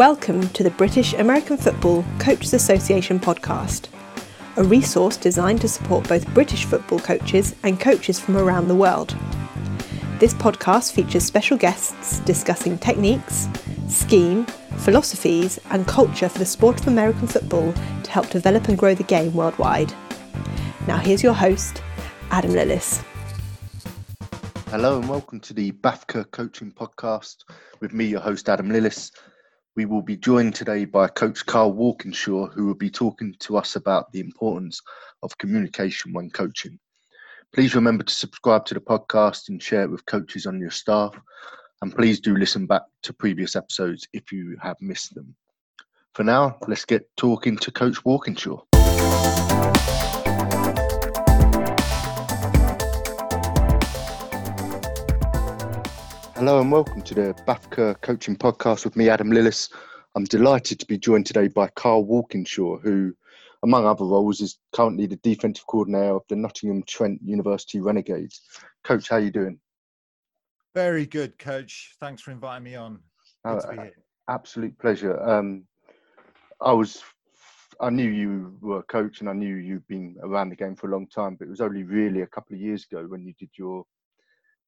Welcome to the British American Football Coaches Association podcast, a resource designed to support both British football coaches and coaches from around the world. This podcast features special guests discussing techniques, scheme, philosophies, and culture for the sport of American football to help develop and grow the game worldwide. Now, here's your host, Adam Lillis. Hello and welcome to the BAFCA Coaching Podcast with me, your host, Adam Lillis. We will be joined today by Coach Carl Walkinshaw, who will be talking to us about the importance of communication when coaching. Please remember to subscribe to the podcast and share it with coaches on your staff. And please do listen back to previous episodes if you have missed them. For now, let's get talking to Coach Walkinshaw. Hello and welcome to the BAFCA Coaching Podcast with me, Adam Lillis. I'm delighted to be joined today by Carl Walkinshaw, who, among other roles, is currently the defensive coordinator of the Nottingham Trent University Renegades. Coach, how are you doing? Very good, Coach. Thanks for inviting me on. Uh, absolute pleasure. Um, I was, I knew you were a coach, and I knew you'd been around the game for a long time. But it was only really a couple of years ago when you did your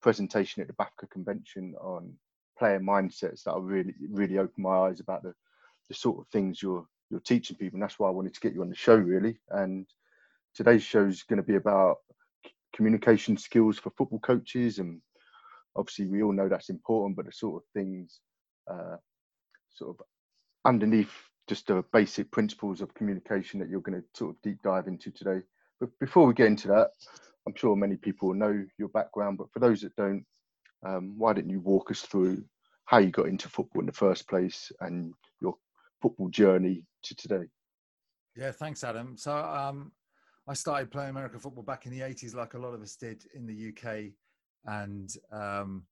presentation at the BAFCA convention on player mindsets that I really really opened my eyes about the the sort of things you're you're teaching people. And that's why I wanted to get you on the show really. And today's show is going to be about communication skills for football coaches and obviously we all know that's important but the sort of things uh, sort of underneath just the basic principles of communication that you're going to sort of deep dive into today but before we get into that I'm sure many people know your background, but for those that don't, um, why don't you walk us through how you got into football in the first place and your football journey to today? Yeah, thanks, Adam. So um, I started playing American football back in the 80s, like a lot of us did in the UK. And um,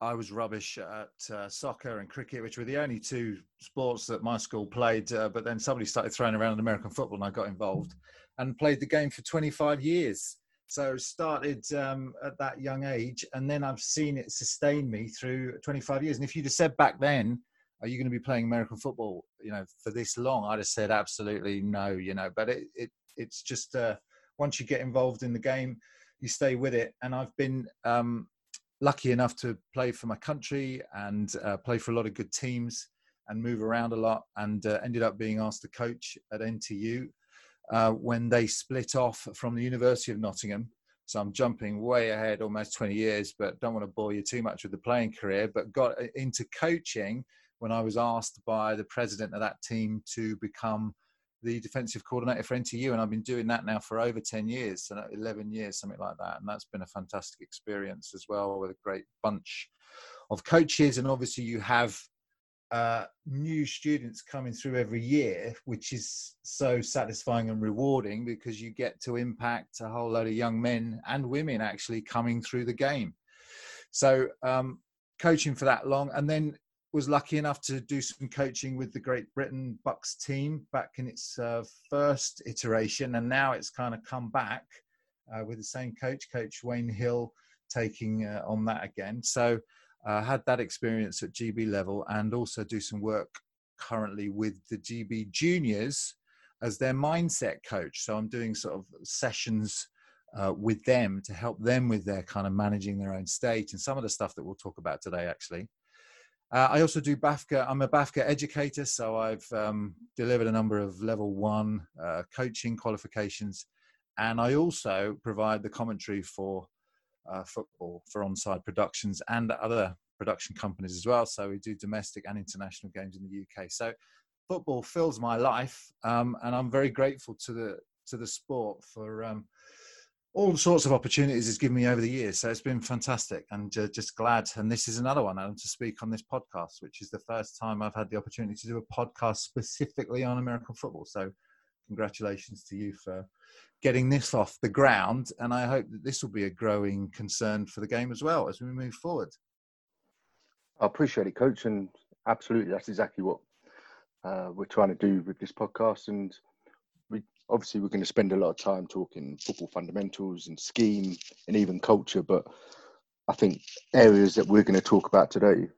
I was rubbish at uh, soccer and cricket, which were the only two sports that my school played. Uh, but then somebody started throwing around American football, and I got involved and played the game for 25 years. So started um, at that young age, and then I've seen it sustain me through 25 years. And if you'd have said back then, "Are you going to be playing American football?" You know, for this long, I'd have said absolutely no. You know, but it, it it's just uh, once you get involved in the game, you stay with it. And I've been um, lucky enough to play for my country and uh, play for a lot of good teams and move around a lot, and uh, ended up being asked to coach at NTU uh, when they split off from the University of Nottingham. So I'm jumping way ahead, almost 20 years, but don't want to bore you too much with the playing career. But got into coaching when I was asked by the president of that team to become the defensive coordinator for NTU, and I've been doing that now for over 10 years, so 11 years, something like that. And that's been a fantastic experience as well with a great bunch of coaches. And obviously, you have uh, new students coming through every year, which is so satisfying and rewarding because you get to impact a whole load of young men and women actually coming through the game. So, um, coaching for that long, and then was lucky enough to do some coaching with the Great Britain BUCS team back in its uh, first iteration, and now it's kind of come back uh, with the same coach, Coach Wayne Hill, taking uh, on that again. So uh, had that experience at GB level and also do some work currently with the GB juniors as their mindset coach. So I'm doing sort of sessions uh, with them to help them with their kind of managing their own state and some of the stuff that we'll talk about today, actually. Uh, I also do BAFCA. I'm a BAFCA educator, so I've um, delivered a number of level one uh, coaching qualifications, and I also provide the commentary for uh, football for onside productions and other production companies as well. So we do domestic and international games in the UK. So football fills my life, um, and I'm very grateful to the to the sport for um, all sorts of opportunities it's given me over the years. So it's been fantastic, and uh, just glad. And this is another one, Adam, to speak on this podcast, which is the first time I've had the opportunity to do a podcast specifically on American football. So congratulations to you for getting this off the ground. And I hope that this will be a growing concern for the game as well as we move forward. I appreciate it, Coach. And absolutely, that's exactly what uh, we're trying to do with this podcast. And we obviously we're going to spend a lot of time talking football fundamentals and scheme and even culture. But I think areas that we're going to talk about today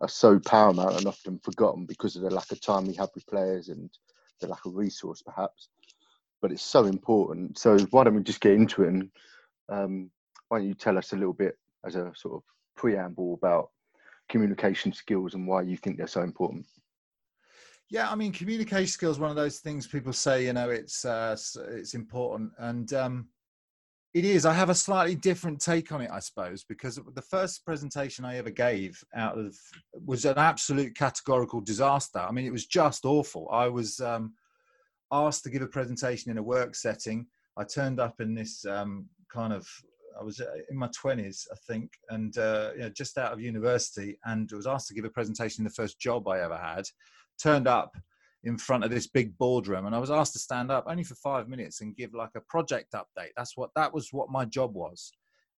are so paramount and often forgotten because of the lack of time we have with players and the lack of resource, perhaps. But it's so important. So why don't we just get into it? And um, why don't you tell us a little bit as a sort of preamble about communication skills and why you think they're so important? Yeah, I mean, communication skills one of those things people say, you know, it's uh, it's important, and um, it is. I have a slightly different take on it, I suppose, because the first presentation I ever gave out of was an absolute categorical disaster. I mean, it was just awful. I was um, asked to give a presentation in a work setting. I turned up in this um, kind of I was uh, in my twenties, I think, and uh, you know, just out of university, and was asked to give a presentation in the first job I ever had. Turned up in front of this big boardroom, and I was asked to stand up only for five minutes and give like a project update. That's what that was what my job was,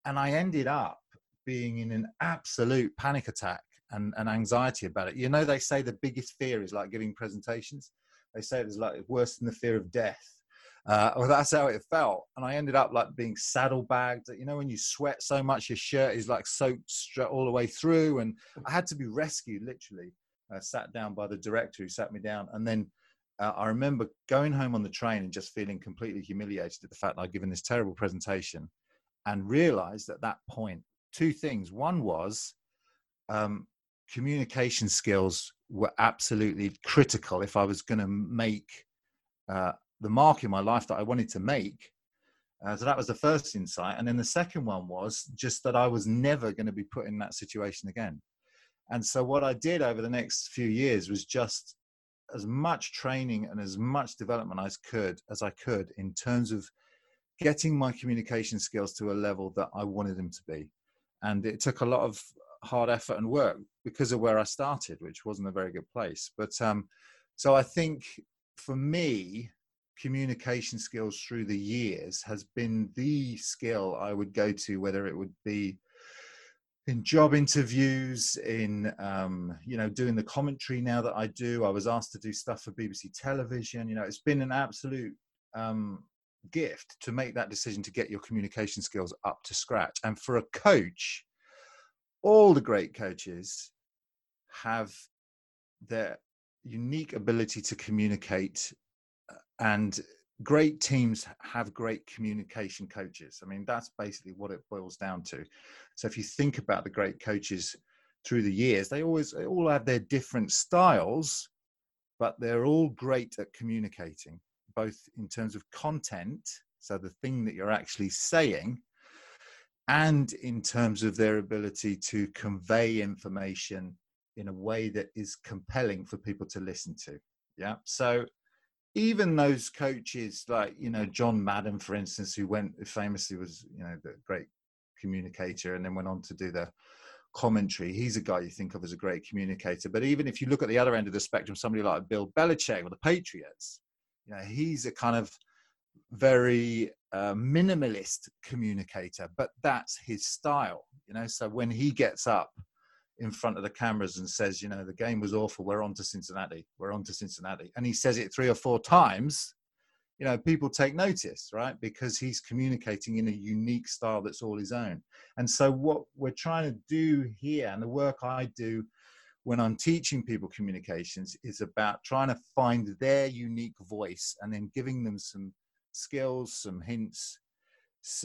and I ended up being in an absolute panic attack and, and anxiety about it. You know, they say the biggest fear is like giving presentations. They say it's like worse than the fear of death uh, well, that's how it felt. And I ended up like being saddlebagged. You know, when you sweat so much, your shirt is like soaked all the way through. And I had to be rescued, literally. Uh, sat down by the director who sat me down. And then uh, I remember going home on the train and just feeling completely humiliated at the fact that I'd given this terrible presentation and realized at that point two things. One was um, communication skills were absolutely critical if I was going to make uh, the mark in my life that I wanted to make. Uh, so that was the first insight. And then the second one was just that I was never going to be put in that situation again. And so what I did over the next few years was just as much training and as much development as could as I could in terms of getting my communication skills to a level that I wanted them to be. And it took a lot of hard effort and work because of where I started, which wasn't a very good place. But um, so I think for me, communication skills through the years has been the skill I would go to, whether it would be in job interviews, in um, you know doing the commentary now that I do. I was asked to do stuff for BBC Television. You know, it's been an absolute um, gift to make that decision to get your communication skills up to scratch. And for a coach, all the great coaches have their unique ability to communicate and great teams have great communication coaches. I mean, that's basically what it boils down to. So if you think about the great coaches through the years, they always they all have their different styles, but they're all great at communicating, both in terms of content, so the thing that you're actually saying, and in terms of their ability to convey information in a way that is compelling for people to listen to. Yeah. So even those coaches like you know John Madden, for instance, who went famously was you know the great communicator and then went on to do the commentary. He's a guy you think of as a great communicator. But even if you look at the other end of the spectrum, somebody like Bill Belichick or the Patriots, you know, he's a kind of very uh, minimalist communicator, but that's his style. You know, so when he gets up in front of the cameras and says, you know, the game was awful. We're on to Cincinnati. We're on to Cincinnati. And he says it three or four times. You know, people take notice, right? Because he's communicating in a unique style that's all his own. And so, what we're trying to do here, and the work I do when I'm teaching people communications, is about trying to find their unique voice and then giving them some skills, some hints,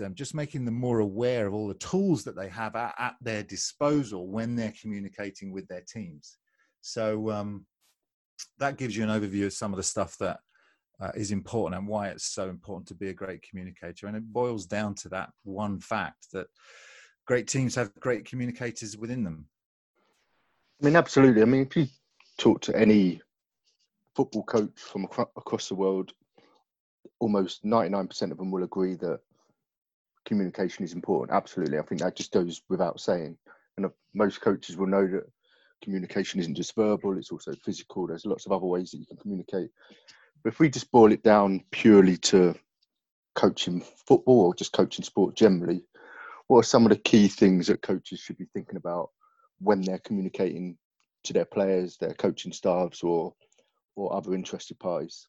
um, just making them more aware of all the tools that they have at, at their disposal when they're communicating with their teams. So um, that gives you an overview of some of the stuff that uh, is important and why it's so important to be a great communicator. And it boils down to that one fact that great teams have great communicators within them. I mean, absolutely. I mean, if you talk to any football coach from across the world, almost 99% of them will agree that communication is important. Absolutely, I think that just goes without saying. And uh, most coaches will know that communication isn't just verbal; it's also physical. There's lots of other ways that you can communicate. But if we just boil it down purely to coaching football or just coaching sport generally, what are some of the key things that coaches should be thinking about when they're communicating to their players, their coaching staffs, or or other interested parties?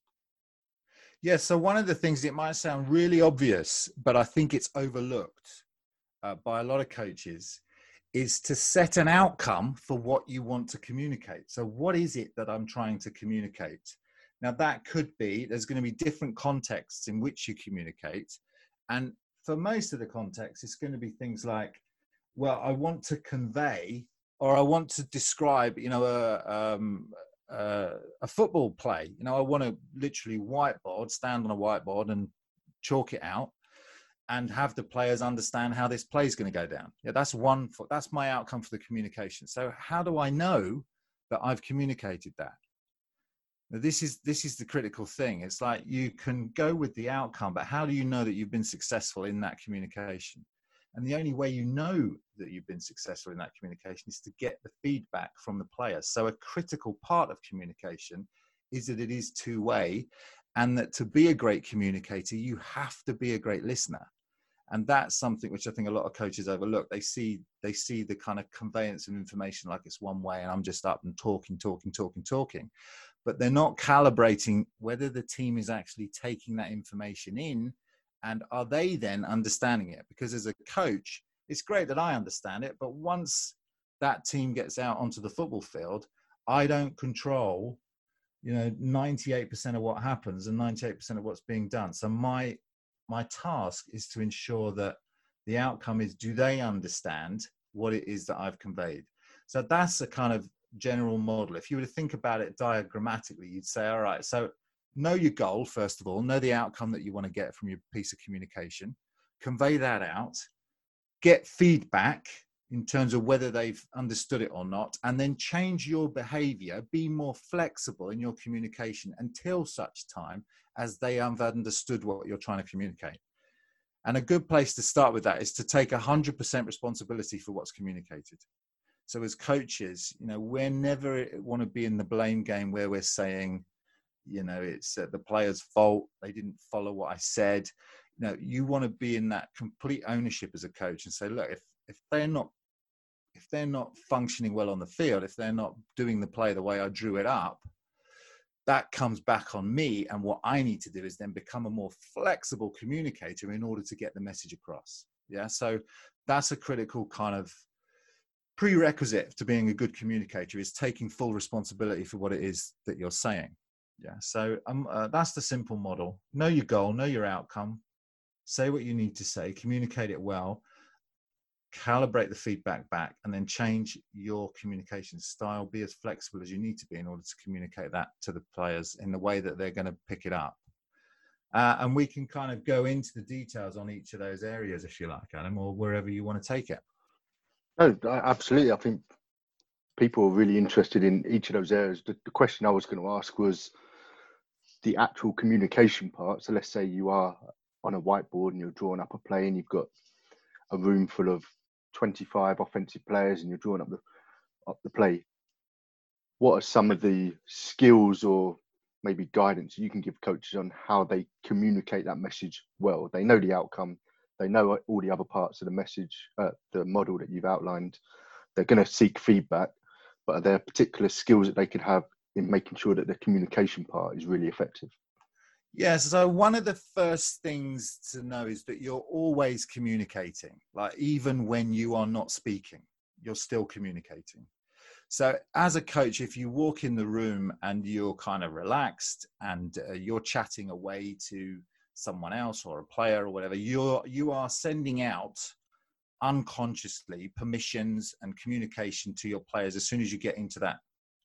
Yeah, so one of the things it might sound really obvious, but I think it's overlooked uh, by a lot of coaches is to set an outcome for what you want to communicate. So, what is it that I'm trying to communicate? Now, that could be there's going to be different contexts in which you communicate. And for most of the context, it's going to be things like, well, I want to convey or I want to describe, you know, a, um, uh, a football play. You know, I want to literally whiteboard, stand on a whiteboard and chalk it out and have the players understand how this play is going to go down. Yeah, that's one. For, that's my outcome for the communication. So how do I know that I've communicated that? This is this is the critical thing. It's like you can go with the outcome, but how do you know that you've been successful in that communication? And the only way you know that you've been successful in that communication is to get the feedback from the players. So a critical part of communication is that it is two way and that to be a great communicator you have to be a great listener. And that's something which i think a lot of coaches overlook. They see they see the kind of conveyance of information like it's one way and i'm just up and talking talking talking talking. But they're not calibrating whether the team is actually taking that information in and are they then understanding it? Because as a coach it's great that i understand it but once that team gets out onto the football field i don't control you know 98% of what happens and 98% of what's being done. So my my task is to ensure that the outcome is do they understand what it is that i've conveyed? So that's a kind of general model. If you were to think about it diagrammatically you'd say all right so know your goal first of all know the outcome that you want to get from your piece of communication convey that out get feedback in terms of whether they've understood it or not, and then change your behavior, be more flexible in your communication until such time as they have understood what you're trying to communicate. And a good place to start with that is to take 100% responsibility for what's communicated. So, as coaches, you know, we're never want to be in the blame game where we're saying, you know, it's uh, the player's fault, they didn't follow what I said. You know, you want to be in that complete ownership as a coach and say, look, if if they're not if they're not functioning well on the field, if they're not doing the play the way I drew it up, that comes back on me. And what I need to do is then become a more flexible communicator in order to get the message across. Yeah. So that's a critical kind of prerequisite to being a good communicator is taking full responsibility for what it is that you're saying. Yeah. So um, uh, that's the simple model. Know your goal, know your outcome, say what you need to say, communicate it well, calibrate the feedback back and then change your communication style be as flexible as you need to be in order to communicate that to the players in the way that they're going to pick it up uh, and we can kind of go into the details on each of those areas if you like adam or wherever you want to take it no absolutely i think people are really interested in each of those areas. The, the question i was going to ask was the actual communication part. So let's say you are on a whiteboard and you're drawing up a play and you've got a room full of 25 offensive players and you're drawing up the up the play. What are some of the skills or maybe guidance you can give coaches on how they communicate that message well? They know the outcome. They know all the other parts of the message uh, the model that you've outlined. They're going to seek feedback but are there particular skills that they could have in making sure that the communication part is really effective Yes. So one of the first things to know is that you're always communicating. Like even when you are not speaking, you're still communicating. So as a coach, if you walk in the room and you're kind of relaxed and uh, you're chatting away to someone else or a player or whatever, you're you are sending out unconsciously permissions and communication to your players as soon as you get into that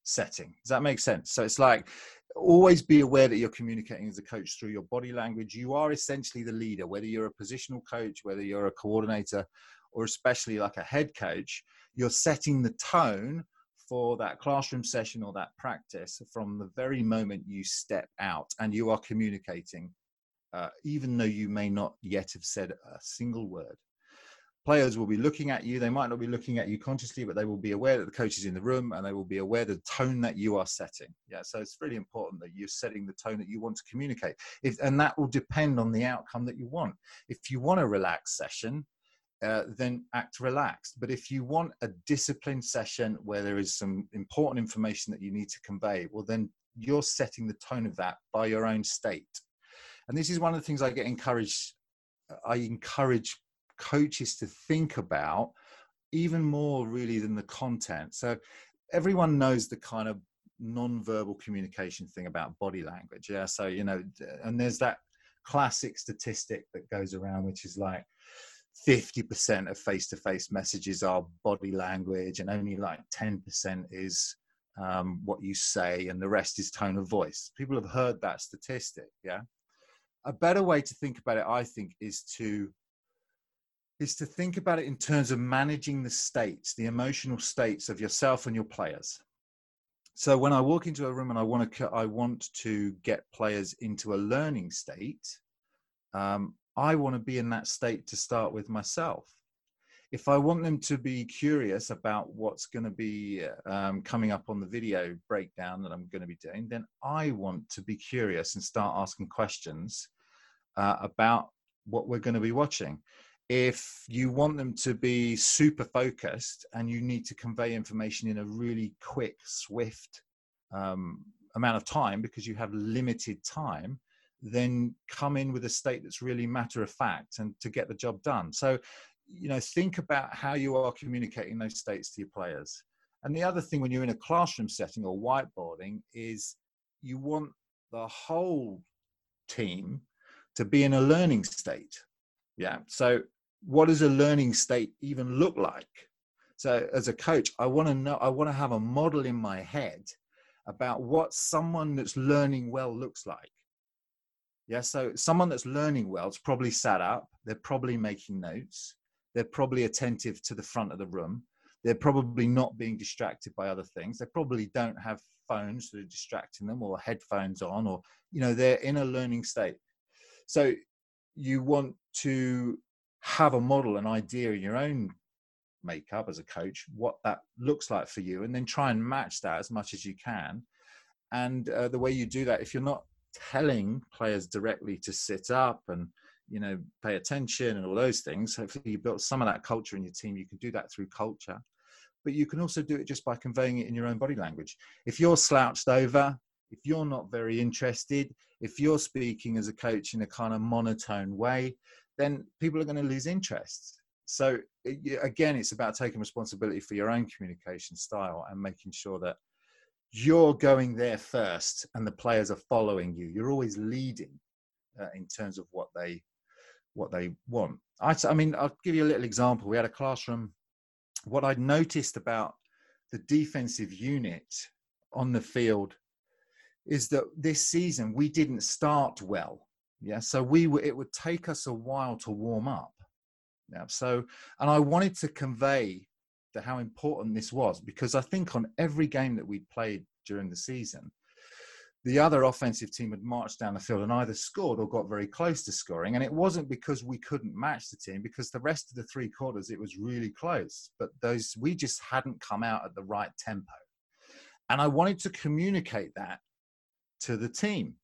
setting. Does that make sense? So it's like always be aware that you're communicating as a coach through your body language. You are essentially the leader, whether you're a positional coach, whether you're a coordinator, or especially like a head coach, you're setting the tone for that classroom session or that practice from the very moment you step out and you are communicating, uh, even though you may not yet have said a single word players will be looking at you. They might not be looking at you consciously, but they will be aware that the coach is in the room and they will be aware the tone that you are setting. Yeah, so it's really important that you're setting the tone that you want to communicate. If, and that will depend on the outcome that you want. If you want a relaxed session, uh, then act relaxed. But if you want a disciplined session where there is some important information that you need to convey, well, then you're setting the tone of that by your own state. And this is one of the things I get encouraged. I encourage coaches to think about even more really than the content. So everyone knows the kind of non-verbal communication thing about body language. Yeah. So, you know, and there's that classic statistic that goes around, which is like 50% of face-to-face messages are body language and only like 10% is um, what you say and the rest is tone of voice. People have heard that statistic. Yeah. A better way to think about it, I think, is to is to think about it in terms of managing the states, the emotional states of yourself and your players. So when I walk into a room and I want to, I want to get players into a learning state, um, I want to be in that state to start with myself. If I want them to be curious about what's going to be um, coming up on the video breakdown that I'm going to be doing, then I want to be curious and start asking questions uh, about what we're going to be watching if you want them to be super focused and you need to convey information in a really quick, swift um, amount of time because you have limited time, then come in with a state that's really matter of fact and to get the job done. So, you know, think about how you are communicating those states to your players. And the other thing when you're in a classroom setting or whiteboarding is you want the whole team to be in a learning state. Yeah. So what does a learning state even look like? So as a coach, I want to know, I want to have a model in my head about what someone that's learning well looks like. Yeah, so someone that's learning well is probably sat up, they're probably making notes, they're probably attentive to the front of the room, they're probably not being distracted by other things, they probably don't have phones that are distracting them or headphones on, or you know, they're in a learning state. So you want to have a model, an idea in your own makeup as a coach, what that looks like for you, and then try and match that as much as you can. And uh, the way you do that, if you're not telling players directly to sit up and you know pay attention and all those things, hopefully you built some of that culture in your team. You can do that through culture, but you can also do it just by conveying it in your own body language. If you're slouched over, if you're not very interested, if you're speaking as a coach in a kind of monotone way, then people are going to lose interest. So again, it's about taking responsibility for your own communication style and making sure that you're going there first and the players are following you. You're always leading uh, in terms of what they what they want. I, I mean, I'll give you a little example. We had a classroom. What I'd noticed about the defensive unit on the field is that this season we didn't start well yeah so we were it would take us a while to warm up. Yeah so and i wanted to convey the how important this was because i think on every game that we played during the season the other offensive team had marched down the field and either scored or got very close to scoring and it wasn't because we couldn't match the team because the rest of the three quarters it was really close but those we just hadn't come out at the right tempo. And i wanted to communicate that to the team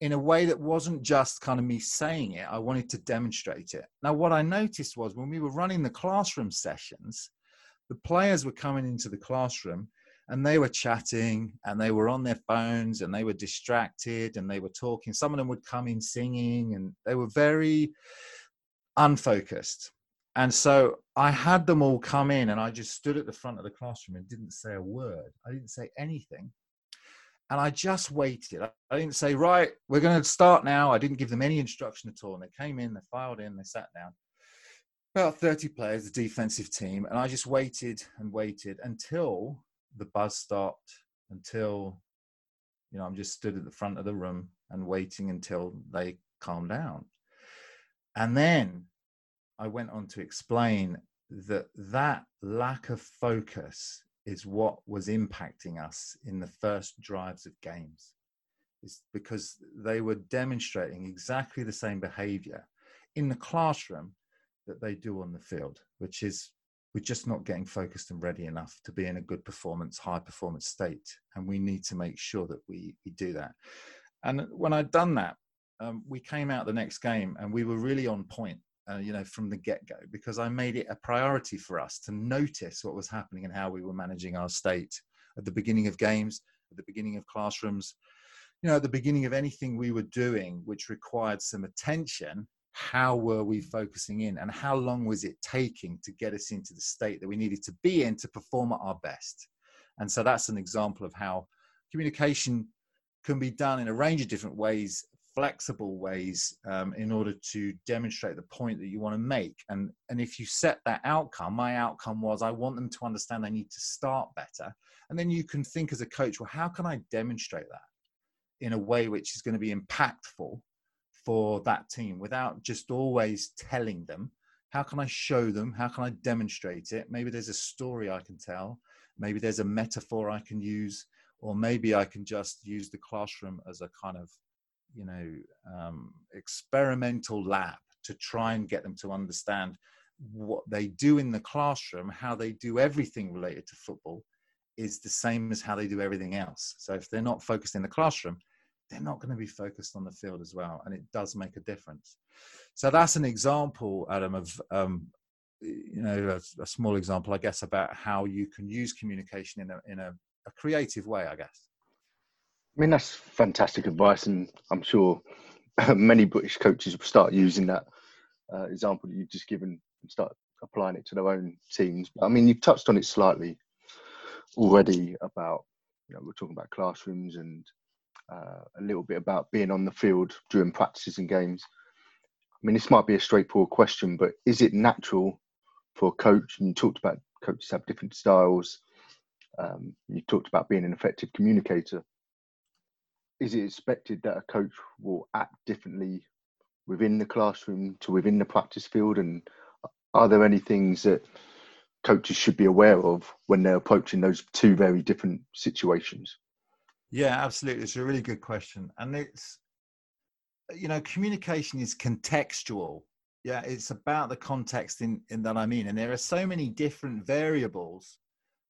in a way that wasn't just kind of me saying it. I wanted to demonstrate it. Now, what I noticed was when we were running the classroom sessions, the players were coming into the classroom and they were chatting and they were on their phones and they were distracted and they were talking. Some of them would come in singing and they were very unfocused. And so I had them all come in and I just stood at the front of the classroom and didn't say a word. I didn't say anything and I just waited. I didn't say, right, we're going to start now. I didn't give them any instruction at all. And they came in, they filed in, they sat down. About 30 players, the defensive team. And I just waited and waited until the buzz stopped, until, you know, I'm just stood at the front of the room and waiting until they calmed down. And then I went on to explain that that lack of focus is what was impacting us in the first drives of games. Is because they were demonstrating exactly the same behavior in the classroom that they do on the field which is we're just not getting focused and ready enough to be in a good performance high performance state. And we need to make sure that we, we do that. And when i'd done that um, we came out the next game and we were really on point uh, you know, from the get go, because I made it a priority for us to notice what was happening and how we were managing our state. At the beginning of games, at the beginning of classrooms, you know, at the beginning of anything we were doing which required some attention how were we focusing in and how long was it taking to get us into the state that we needed to be in to perform at our best? And so that's an example of how communication can be done in a range of different ways flexible ways um, in order to demonstrate the point that you want to make. And and if you set that outcome my outcome was i want them to understand they need to start better. And then you can think as a coach well how can i demonstrate that in a way which is going to be impactful for that team without just always telling them? How can i show them? How can i demonstrate it? Maybe there's a story i can tell. Maybe there's a metaphor i can use. Or maybe i can just use the classroom as a kind of you know um, experimental lab to try and get them to understand what they do in the classroom how they do everything related to football is the same as how they do everything else so if they're not focused in the classroom they're not going to be focused on the field as well, and it does make a difference. So that's an example, Adam, of um, you know a, a, small example, I guess, about how you can use communication in a in a, a creative way, I guess. I mean, that's fantastic advice, and I'm sure many British coaches will start using that uh, example that you've just given and start applying it to their own teams. But I mean, you've touched on it slightly already about you know we're talking about classrooms and uh, a little bit about being on the field during practices and games. I mean, this might be a straightforward question, but is it natural for a coach? And you talked about coaches have different styles. Um, you talked about being an effective communicator. Is it expected that a coach will act differently within the classroom to within the practice field? And are there any things that coaches should be aware of when they're approaching those two very different situations? Yeah, absolutely. It's a really good question. And it's, you know, communication is contextual. Yeah, it's about the context in, in that I mean. And there are so many different variables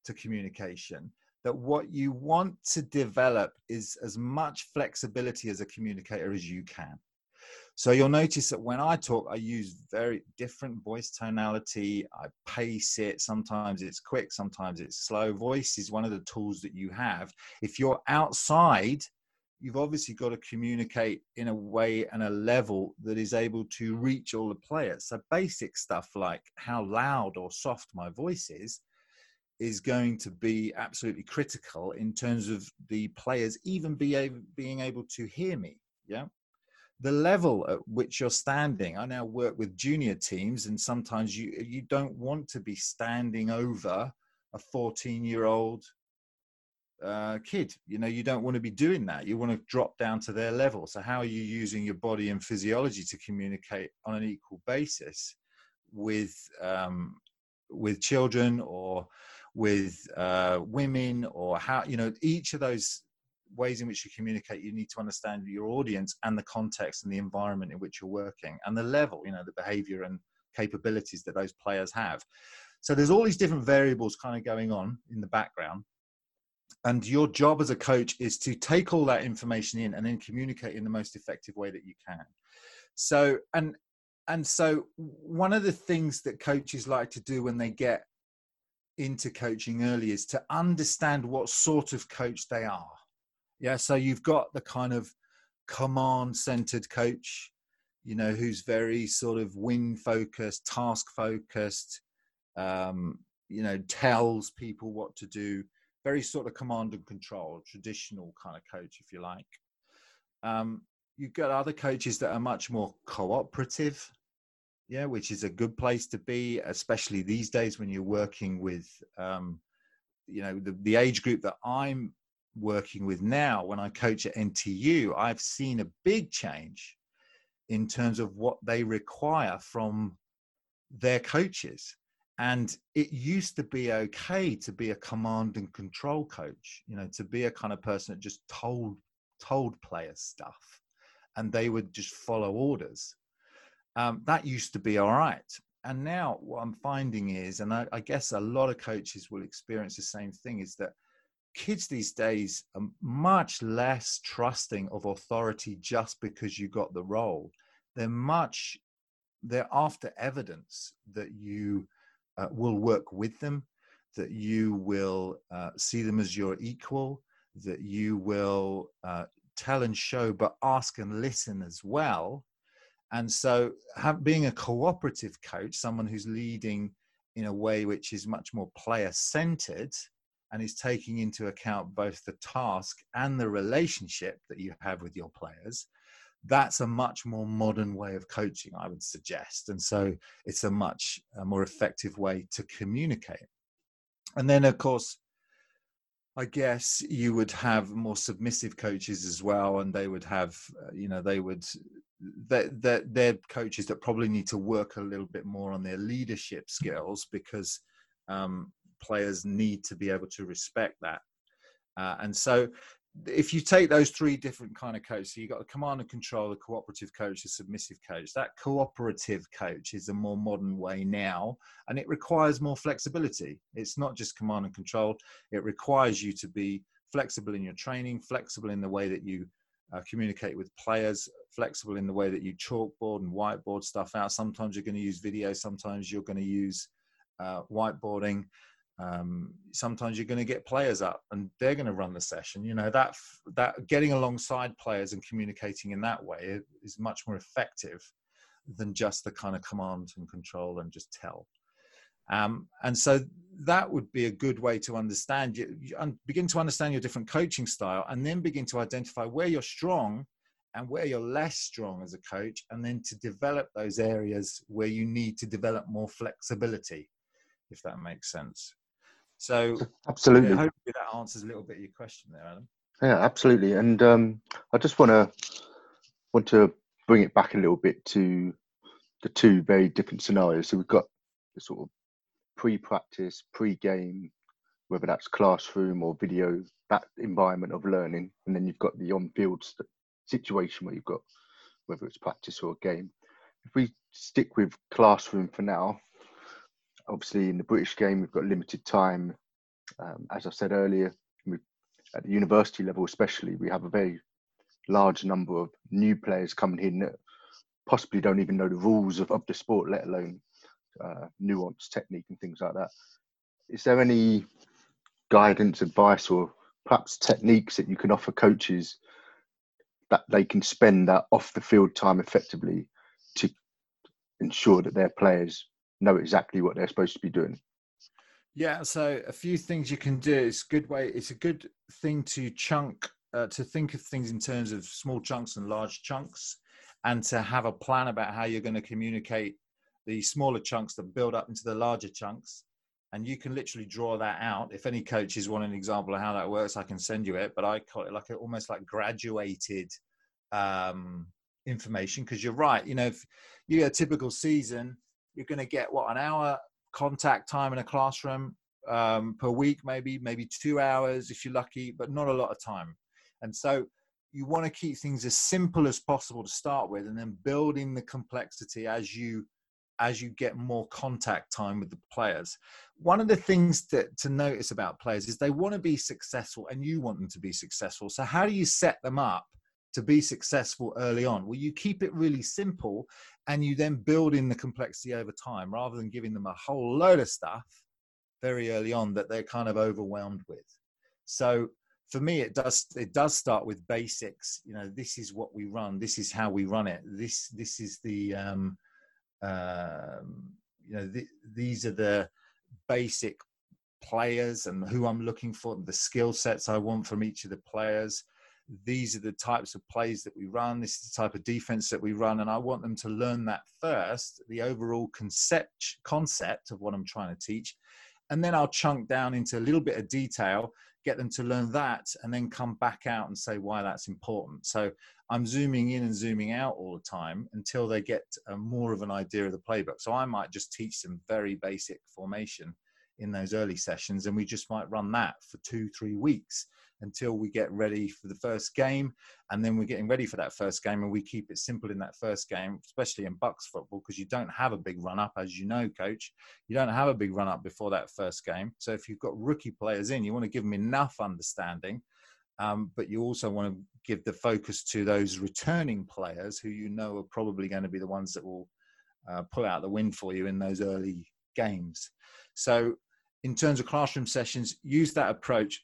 to communication that what you want to develop is as much flexibility as a communicator as you can. So you'll notice that when I talk, I use very different voice tonality. I pace it. Sometimes it's quick, sometimes it's slow. Voice is one of the tools that you have. If you're outside, you've obviously got to communicate in a way and a level that is able to reach all the players. So basic stuff like how loud or soft my voice is is going to be absolutely critical in terms of the players even be being able to hear me. Yeah the level at which you're standing. I now work with junior teams, and sometimes you you don't want to be standing over a 14 year old uh, kid. You know, you don't want to be doing that. You want to drop down to their level. So, how are you using your body and physiology to communicate on an equal basis with um, with children or with uh, women or how you know each of those ways in which you communicate, you need to understand your audience and the context and the environment in which you're working and the level, you know, the behavior and capabilities that those players have. So there's all these different variables kind of going on in the background. And your job as a coach is to take all that information in and then communicate in the most effective way that you can. So, and and so one of the things that coaches like to do when they get into coaching early is to understand what sort of coach they are yeah, so you've got the kind of command centered coach, you know, who's very sort of win focused, task focused, um, you know, tells people what to do, very sort of command and control, traditional kind of coach, if you like. Um, you've got other coaches that are much more cooperative, yeah, which is a good place to be, especially these days when you're working with, um, you know, the, the age group that I'm working with now, when I coach at NTU, I've seen a big change in terms of what they require from their coaches. And it used to be okay to be a command and control coach, you know, to be a kind of person that just told told players stuff and they would just follow orders. Um, that used to be all right. And now what I'm finding is, and I, I guess a lot of coaches will experience the same thing, is that kids these days are much less trusting of authority just because you got the role. They're much, they're after evidence that you uh, will work with them, that you will uh, see them as your equal, that you will uh, tell and show, but ask and listen as well. And so, have, being a cooperative coach, someone who's leading in a way which is much more player centered and is taking into account both the task and the relationship that you have with your players, that's a much more modern way of coaching, I would suggest. And so, it's a much more effective way to communicate. And then, of course, I guess you would have more submissive coaches as well, and they would have, uh, you know, they would, that they're, they're, coaches that probably need to work a little bit more on their leadership skills because um, players need to be able to respect that. Uh, and so if you take those three different kind of coaches, so you've got the command and control, the cooperative coach, the submissive coach. That cooperative coach is a more modern way now, and it requires more flexibility. It's not just command and control; it requires you to be flexible in your training, flexible in the way that you uh, communicate with players, flexible in the way that you chalkboard and whiteboard stuff out. Sometimes you're going to use video, sometimes you're going to use uh, whiteboarding um, sometimes you're going to get players up and they're going to run the session you know that that getting alongside players and communicating in that way is much more effective than just the kind of command and control and just tell. Um, and so that would be a good way to understand you, you begin to understand your different coaching style and then begin to identify where you're strong and where you're less strong as a coach and then to develop those areas where you need to develop more flexibility if that makes sense so absolutely, hopefully that answers a little bit of your question there, Adam. Yeah, absolutely. And um, I just want to want to bring it back a little bit to the two very different scenarios. So we've got the sort of pre-practice, pre-game, whether that's classroom or video, that environment of learning, and then you've got the on-field situation where you've got whether it's practice or a game. If we stick with classroom for now, obviously in the British game, we've got limited time. Um, as I said earlier, at the university level, especially, we have a very large number of new players coming in that possibly don't even know the rules of, of the sport, let alone uh, nuance, technique, and things like that. Is there any guidance, advice, or perhaps techniques that you can offer coaches that they can spend that off the field time effectively to ensure that their players know exactly what they're supposed to be doing. Yeah, so a few things you can do. It's a good way. It's a good thing to chunk uh, to think of things in terms of small chunks and large chunks, and to have a plan about how you're going to communicate the smaller chunks that build up into the larger chunks. And you can literally draw that out. If any coaches want an example of how that works, I can send you it. But I call it like a, almost like graduated um, information because you're right. You know, if you get a typical season, you're going to get what an hour contact time in a classroom um, per week, maybe maybe two hours if you're lucky, but not a lot of time. And so you want to keep things as simple as possible to start with, and then building the complexity as you as you get more contact time with the players. One of the things that to notice about players is they want to be successful, and you want them to be successful. So how do you set them up? To be successful early on? Well, you keep it really simple and you then build in the complexity over time rather than giving them a whole load of stuff very early on that they're kind of overwhelmed with. So for me, it does it does start with basics. You know, this is what we run. This is how we run it. This this is the um, um, you know th- these are the basic players and who I'm looking for, the skill sets I want from each of the players these are the types of plays that we run this is the type of defense that we run and i want them to learn that first the overall concept concept of what i'm trying to teach and then i'll chunk down into a little bit of detail get them to learn that and then come back out and say why that's important. So i'm zooming in and zooming out all the time until they get a, more of an idea of the playbook. So i might just teach them very basic formation in those early sessions and we just might run that for two three weeks until we get ready for the first game. And then we're getting ready for that first game, and we keep it simple in that first game, especially in BUCS football, because you don't have a big run up, as you know, coach. You don't have a big run up before that first game. So if you've got rookie players in, you want to give them enough understanding. Um, but you also want to give the focus to those returning players who you know are probably going to be the ones that will uh, pull out the win for you in those early games. So, in terms of classroom sessions, use that approach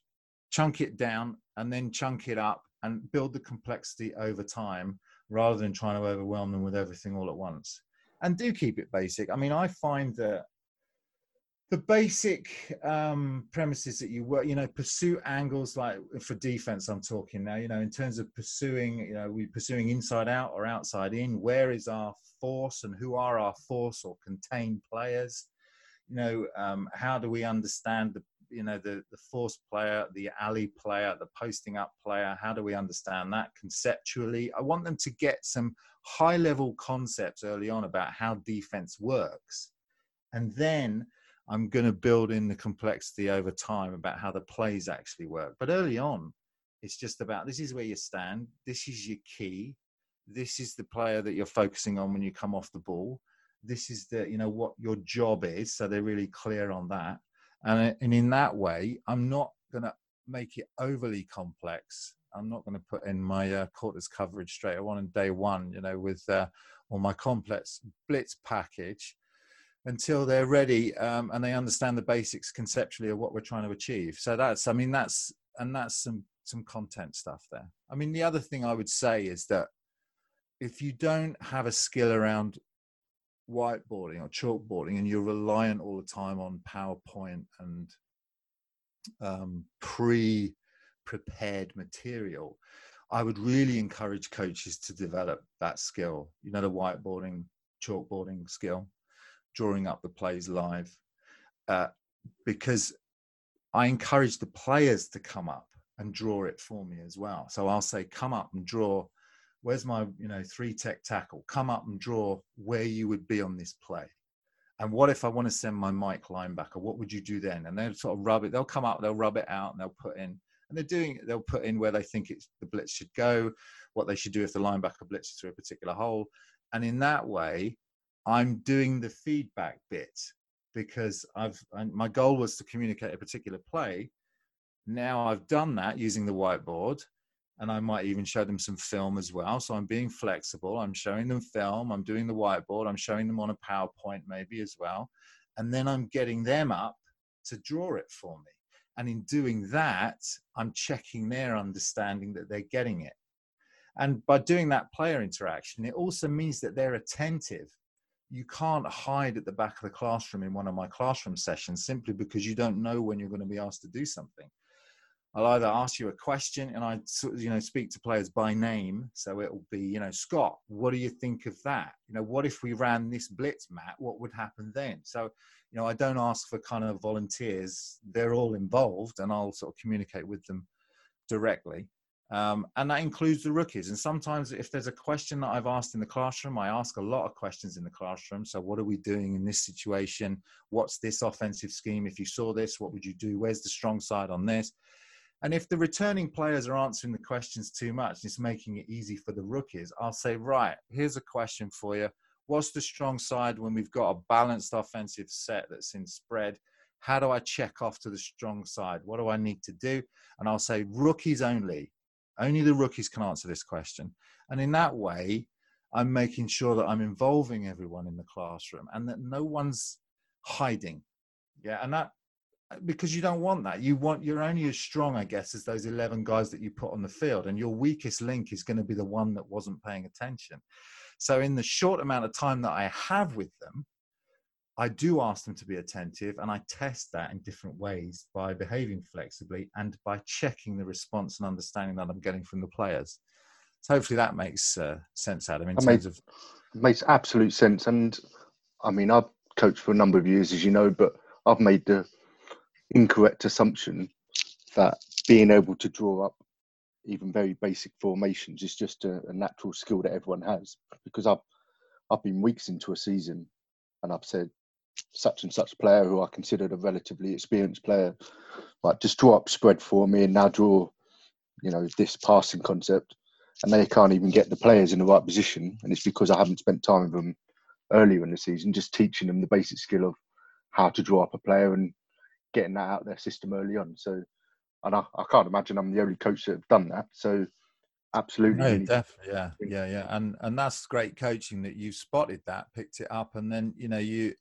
chunk it down and then chunk it up and build the complexity over time rather than trying to overwhelm them with everything all at once. And do keep it basic. I mean, I find that the basic um, premises that you work, you know, pursue angles like for defense. I'm talking now, you know, in terms of pursuing, you know, we pursuing inside out or outside in. Where is our force and who are our force or contained players? You know, um, how do we understand the, you know, the the force player, the alley player, the posting up player? How do we understand that conceptually? I want them to get some high level concepts early on about how defense works, and then I'm going to build in the complexity over time about how the plays actually work. But early on, it's just about this is where you stand, this is your key, this is the player that you're focusing on when you come off the ball, this is the you know what your job is. So they're really clear on that, and and in that way, I'm not going to make it overly complex. I'm not going to put in my uh, quarters coverage straight on day one, you know, with uh, my complex blitz package until they're ready um, and they understand the basics conceptually of what we're trying to achieve. So that's, I mean, that's and that's some some content stuff there. I mean, the other thing I would say is that if you don't have a skill around whiteboarding or chalkboarding and you're reliant all the time on PowerPoint and um, pre prepared material, I would really encourage coaches to develop that skill, you know, the whiteboarding, chalkboarding skill drawing up the plays live uh, because I encourage the players to come up and draw it for me as well. So I'll say, come up and draw. Where's my, you know, three tech tackle? Come up and draw where you would be on this play. And what if I want to send my Mike linebacker? What would you do then? And they'll sort of rub it. They'll come up, they'll rub it out, and they'll put in. And they're doing. They'll put in where they think it's the blitz should go, what they should do if the linebacker blitzes through a particular hole, and in that way, I'm doing the feedback bit because I've my goal was to communicate a particular play. Now I've done that using the whiteboard, and I might even show them some film as well. So I'm being flexible. I'm showing them film. I'm doing the whiteboard. I'm showing them on a PowerPoint maybe as well, and then I'm getting them up to draw it for me. And in doing that, I'm checking their understanding that they're getting it. And by doing that player interaction, it also means that they're attentive you can't hide at the back of the classroom in one of my classroom sessions simply because you don't know when you're going to be asked to do something. I'll either ask you a question and I, you know, speak to players by name. So it will be, you know, Scott, what do you think of that? You know, what if we ran this blitz, Matt? What would happen then? So, you know, I don't ask for kind of volunteers. They're all involved, and I'll sort of communicate with them directly. Um, and that includes the rookies. And sometimes, if there's a question that I've asked in the classroom, I ask a lot of questions in the classroom. So, what are we doing in this situation? What's this offensive scheme? If you saw this, what would you do? Where's the strong side on this? And if the returning players are answering the questions too much, it's making it easy for the rookies. I'll say, right, here's a question for you. What's the strong side when we've got a balanced offensive set that's in spread? How do I check off to the strong side? What do I need to do? And I'll say, rookies only only the rookies can answer this question. And in that way, I'm making sure that I'm involving everyone in the classroom and that no one's hiding. Yeah. And that, because you don't want that. You want, you're only as strong, I guess, as those 11 guys that you put on the field. And your weakest link is going to be the one that wasn't paying attention. So, in the short amount of time that I have with them, I do ask them to be attentive and I test that in different ways by behaving flexibly and by checking the response and understanding that I'm getting from the players. So hopefully that makes uh, sense, Adam, in terms makes, of. Makes absolute sense. And I mean, I've coached for a number of years, as you know, but I've made the incorrect assumption that being able to draw up even very basic formations is just a, a natural skill that everyone has. Because I've I've been weeks into a season and I've said such and such player who I considered a relatively experienced player, like just draw up spread for me and now draw, you know, this passing concept, and they can't even get the players in the right position, and it's because I haven't spent time with them earlier in the season, just teaching them the basic skill of how to draw up a player. And getting that out of their system early on. So, and I, I can't imagine I'm the only coach that have done that. So, absolutely. No, definitely, yeah, yeah, yeah, and and that's great coaching that you've spotted that, picked it up, and then you know you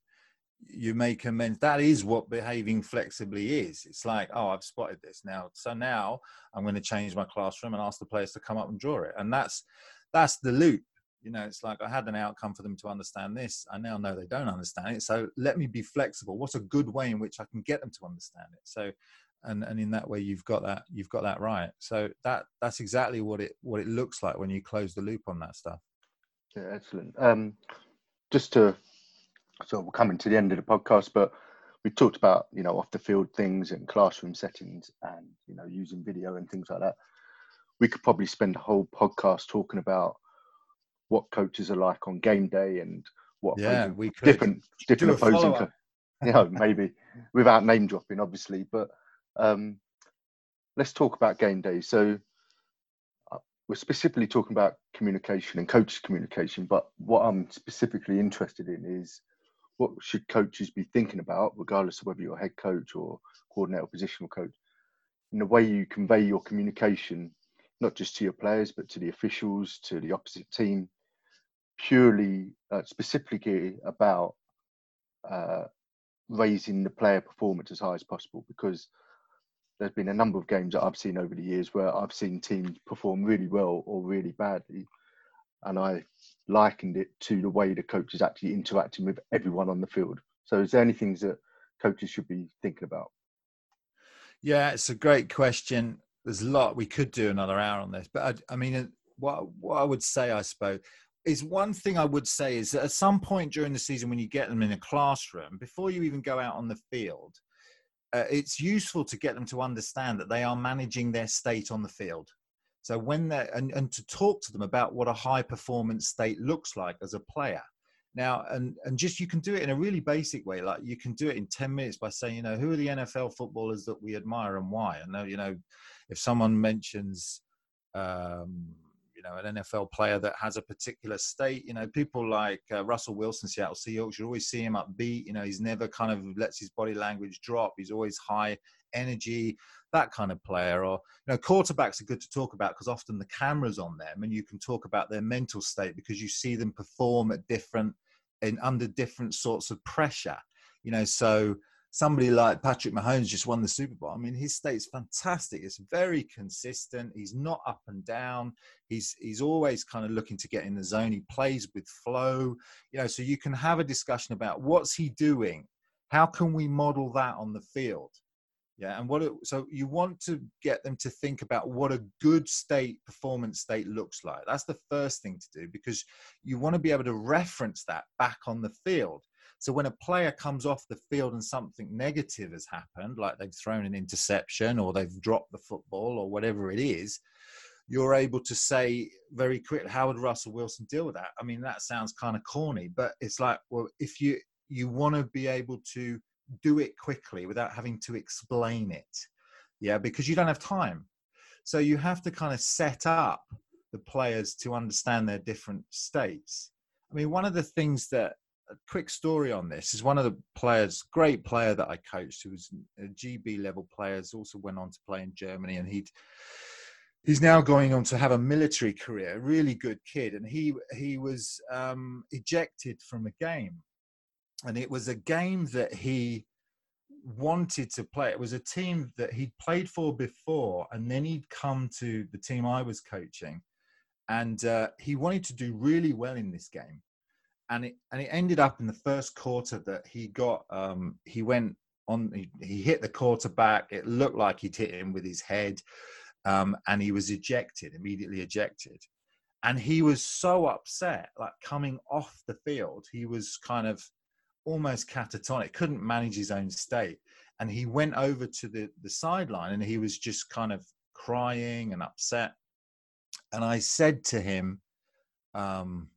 you make amends. That is what behaving flexibly is. It's like, oh, I've spotted this now. So now I'm going to change my classroom and ask the players to come up and draw it. And that's that's the loop. You know, it's like I had an outcome for them to understand this. I now know they don't understand it. So let me be flexible. What's a good way in which I can get them to understand it? So and and in that way you've got that you've got that right. So that that's exactly what it what it looks like when you close the loop on that stuff. Yeah, excellent. Um, just to so we're coming to the end of the podcast, but we talked about you know off the field things and classroom settings and you know using video and things like that. We could probably spend a whole podcast talking about what coaches are like on game day and what yeah we could. different different opposing. Co- you know, maybe without name dropping, obviously, but um, let's talk about game day. So uh, we're specifically talking about communication and coaches communication, but what I'm specifically interested in is what should coaches be thinking about, regardless of whether you're a head coach or coordinator or positional coach, in the way you convey your communication, not just to your players, but to the officials, to the opposite team, purely uh, specifically about uh, raising the player performance as high as possible. Because there's been a number of games that I've seen over the years where I've seen teams perform really well or really badly, and I likened it to the way the coach is actually interacting with everyone on the field. So, is there any things that coaches should be thinking about? Yeah, it's a great question. There's a lot we could do another hour on this, but I, I mean, what what I would say, I suppose, is one thing I would say is that at some point during the season, when you get them in a classroom, before you even go out on the field, uh, it's useful to get them to understand that they are managing their state on the field. So when they and, and to talk to them about what a high performance state looks like as a player. Now, and and just you can do it in a really basic way. Like you can do it in ten minutes by saying, you know, who are the NFL footballers that we admire and why. And you know, if someone mentions um, know an NFL player that has a particular state. You know, people like uh, Russell Wilson, Seattle Seahawks, you always see him upbeat. You know, he's never kind of lets his body language drop. He's always high energy, that kind of player. Or you know, quarterbacks are good to talk about because often the cameras on them, and you can talk about their mental state because you see them perform at different and under different sorts of pressure. You know, so somebody like Patrick Mahomes just won the Super Bowl. I mean, his state's fantastic. It's very consistent. He's not up and down. He's he's always kind of looking to get in the zone. He plays with flow. You know, so you can have a discussion about what's he doing. How can we model that on the field? Yeah, and what it, so you want to get them to think about what a good state performance state looks like. That's the first thing to do because you want to be able to reference that back on the field so when a player comes off the field and something negative has happened, like they've thrown an interception or they've dropped the football or whatever it is, you're able to say very quickly, how would Russell Wilson deal with that? I mean, that sounds kind of corny, but it's like, well, if you you want to be able to do it quickly without having to explain it, yeah, because you don't have time. So you have to kind of set up the players to understand their different states. I mean, one of the things that quick story on this is one of the players, great player that I coached, who was a GB level player, also went on to play in Germany, and he'd he's now going on to have a military career. Really good kid, and he he was um, ejected from a game, and it was a game that he wanted to play. It was a team that he'd played for before, and then he'd come to the team I was coaching, and uh, he wanted to do really well in this game and it and it ended up in the first quarter that he got um, he went on he, he, hit the quarterback. It looked like he'd hit him with his head um, and he was ejected immediately ejected. And he was so upset like coming off the field he was kind of almost catatonic couldn't manage his own state. And he went over to the the sideline and he was just kind of crying and upset. And i said to him um,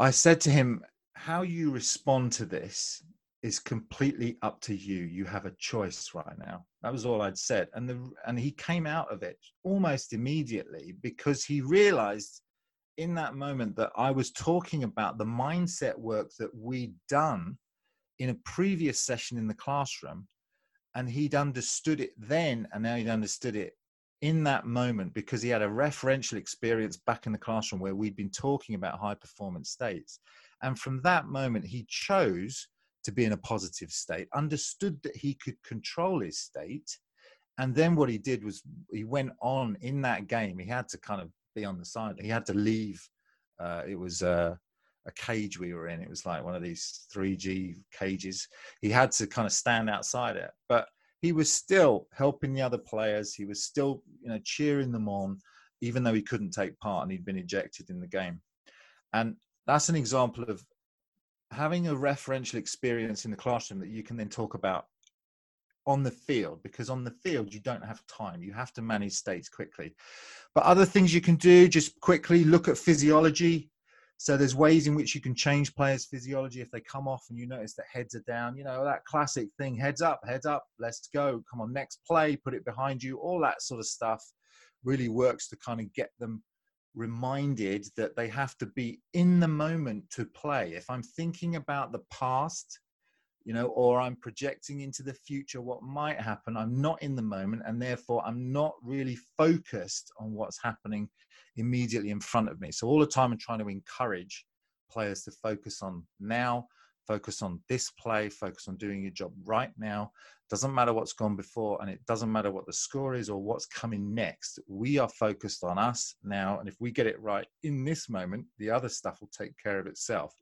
I said to him, How you respond to this is completely up to you. You have a choice right now. That was all I'd said. And the and he came out of it almost immediately because he realized in that moment that I was talking about the mindset work that we'd done in a previous session in the classroom. And he'd understood it then, and now he'd understood it in that moment because he had a referential experience back in the classroom where we'd been talking about high performance states And from that moment, he chose to be in a positive state, understood that he could control his state. And then what he did was he went on in that game. He had to kind of be on the side. He had to leave. Uh, it was uh, a cage we were in. It was like one of these 3G cages. He had to kind of stand outside it, but he was still helping the other players. He was still, you know, cheering them on, even though he couldn't take part and he'd been ejected in the game. And that's an example of having a referential experience in the classroom that you can then talk about on the field because on the field you don't have time you have to manage states quickly but other things you can do just quickly look at physiology so there's ways in which you can change players' physiology if they come off and you notice that heads are down. You know that classic thing: heads up, heads up, let's go. Come on, next play, put it behind you. All that sort of stuff really works to kind of get them reminded that they have to be in the moment to play. If I'm thinking about the past, you know, or I'm projecting into the future what might happen, I'm not in the moment, and therefore I'm not really focused on what's happening immediately in front of me. So all the time I'm trying to encourage players to focus on now, focus on this play, focus on doing your job right now. Doesn't matter what's gone before, and it doesn't matter what the score is or what's coming next. We are focused on us now, and if we get it right in this moment, the other stuff will take care of itself.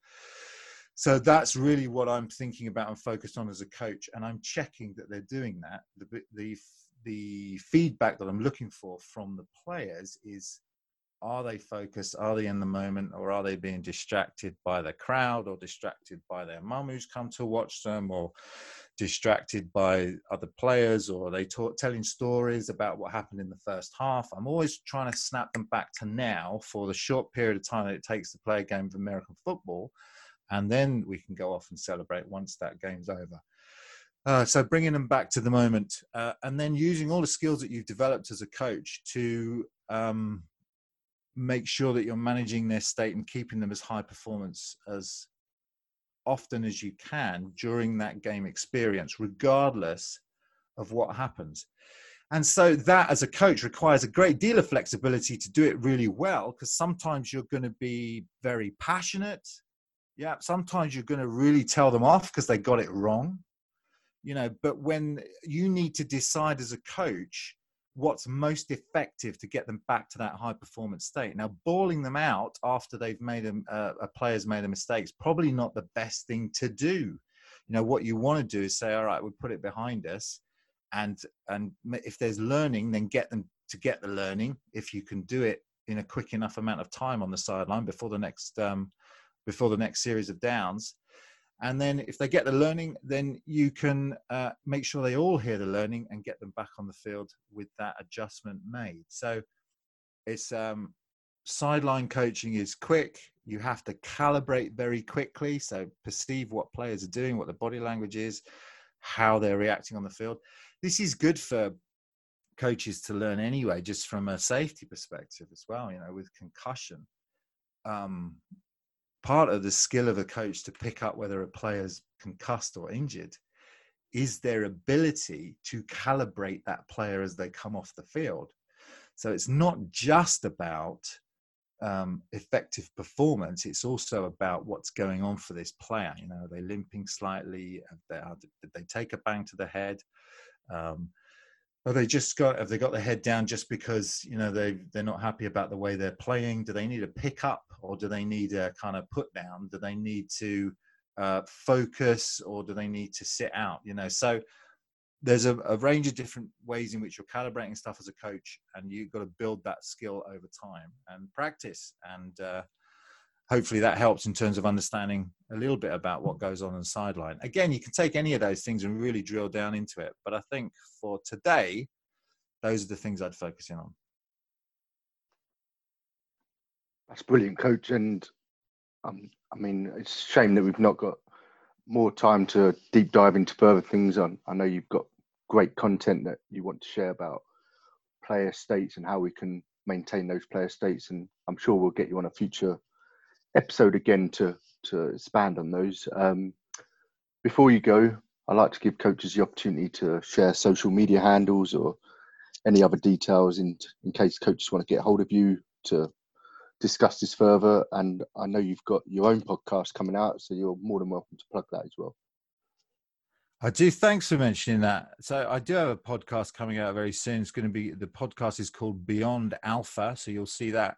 So that's really what I'm thinking about and focused on as a coach, and I'm checking that they're doing that. The the the feedback that I'm looking for from the players is are they focused are they in the moment or are they being distracted by the crowd or distracted by their mum who's come to watch them or distracted by other players or are they talk, telling stories about what happened in the first half i'm always trying to snap them back to now for the short period of time that it takes to play a game of american football and then we can go off and celebrate once that game's over uh, so bringing them back to the moment uh, and then using all the skills that you've developed as a coach to um, make sure that you're managing their state and keeping them as high performance as often as you can during that game experience, regardless of what happens. And so that as a coach requires a great deal of flexibility to do it really well because sometimes you're going to be very passionate. Yeah, sometimes you're going to really tell them off because they got it wrong. You know, but when you need to decide as a coach what's most effective to get them back to that high performance state. Now, bawling them out after they've made a, uh, a player's made a mistake is probably not the best thing to do. You know, what you want to do is say, all right, we put it behind us. And, and if there's learning, then get them to get the learning. If you can do it in a quick enough amount of time on the sideline before the next, um, before the next series of downs, and then if they get the learning then you can uh, make sure they all hear the learning and get them back on the field with that adjustment made. So it's um, sideline coaching is quick. You have to calibrate very quickly. So perceive what players are doing what the body language is how they're reacting on the field. This is good for coaches to learn anyway just from a safety perspective as well you know with concussion. Um, part of the skill of a coach to pick up whether a player's concussed or injured is their ability to calibrate that player as they come off the field. So it's not just about um, effective performance, it's also about what's going on for this player. You know, are they limping slightly? They, did they take a bang to the head? Um, have they just got have they got their head down just because you know they they're not happy about the way they're playing? Do they need a pick up or do they need a kind of put down? Do they need to uh, focus or do they need to sit out you know? So there's a, a, range of different ways in which you're calibrating stuff as a coach and you've got to build that skill over time and practice and uh, hopefully that helps in terms of understanding a little bit about what goes on in the sideline. Again, you can take any of those things and really drill down into it. But I think for today, those are the things I'd focus in on. That's brilliant, coach. And um, I mean, it's a shame that we've not got more time to deep dive into further things. On I know you've got great content that you want to share about player states and how we can maintain those player states. And I'm sure we'll get you on a future episode again to to expand on those. Um, before you go, I like to give coaches the opportunity to share social media handles or any other details in in case coaches want to get hold of you to discuss this further. And I know you've got your own podcast coming out, so you're more than welcome to plug that as well. I do. Thanks for mentioning that. So I do have a podcast coming out very soon. It's going to be the podcast is called Beyond Alpha. So you'll see that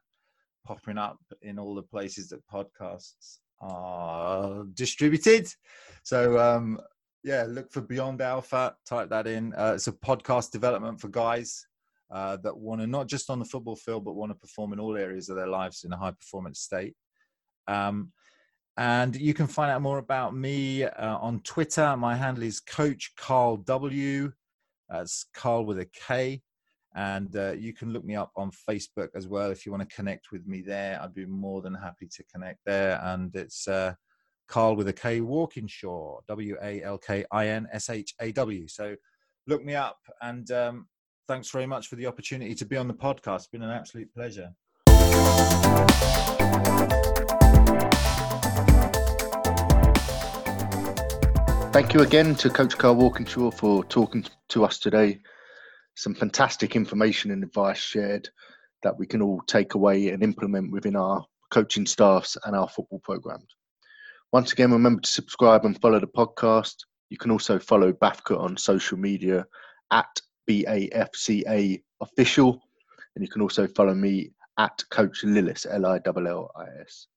popping up in all the places that podcasts are distributed. So um, yeah, look for Beyond Alpha. Type that in. Uh, it's a podcast development for guys uh, that want to not just on the football field, but want to perform in all areas of their lives in a high performance state. Um, and you can find out more about me uh, on Twitter. My handle is Coach Karl W. That's Karl with a K. And uh, you can look me up on Facebook as well if you want to connect with me there. I'd be more than happy to connect there. And it's uh, Karl with a K Walkinshaw, W A L K I N S H A W. So look me up. And um, thanks very much for the opportunity to be on the podcast. It's been an absolute pleasure. Thank you again to Coach Karl Walkinshaw for talking to us today. Some fantastic information and advice shared that we can all take away and implement within our coaching staffs and our football programs. Once again, remember to subscribe and follow the podcast. You can also follow BAFCA on social media at BAFCA official. And you can also follow me at Coach Lillis, L I L L I S.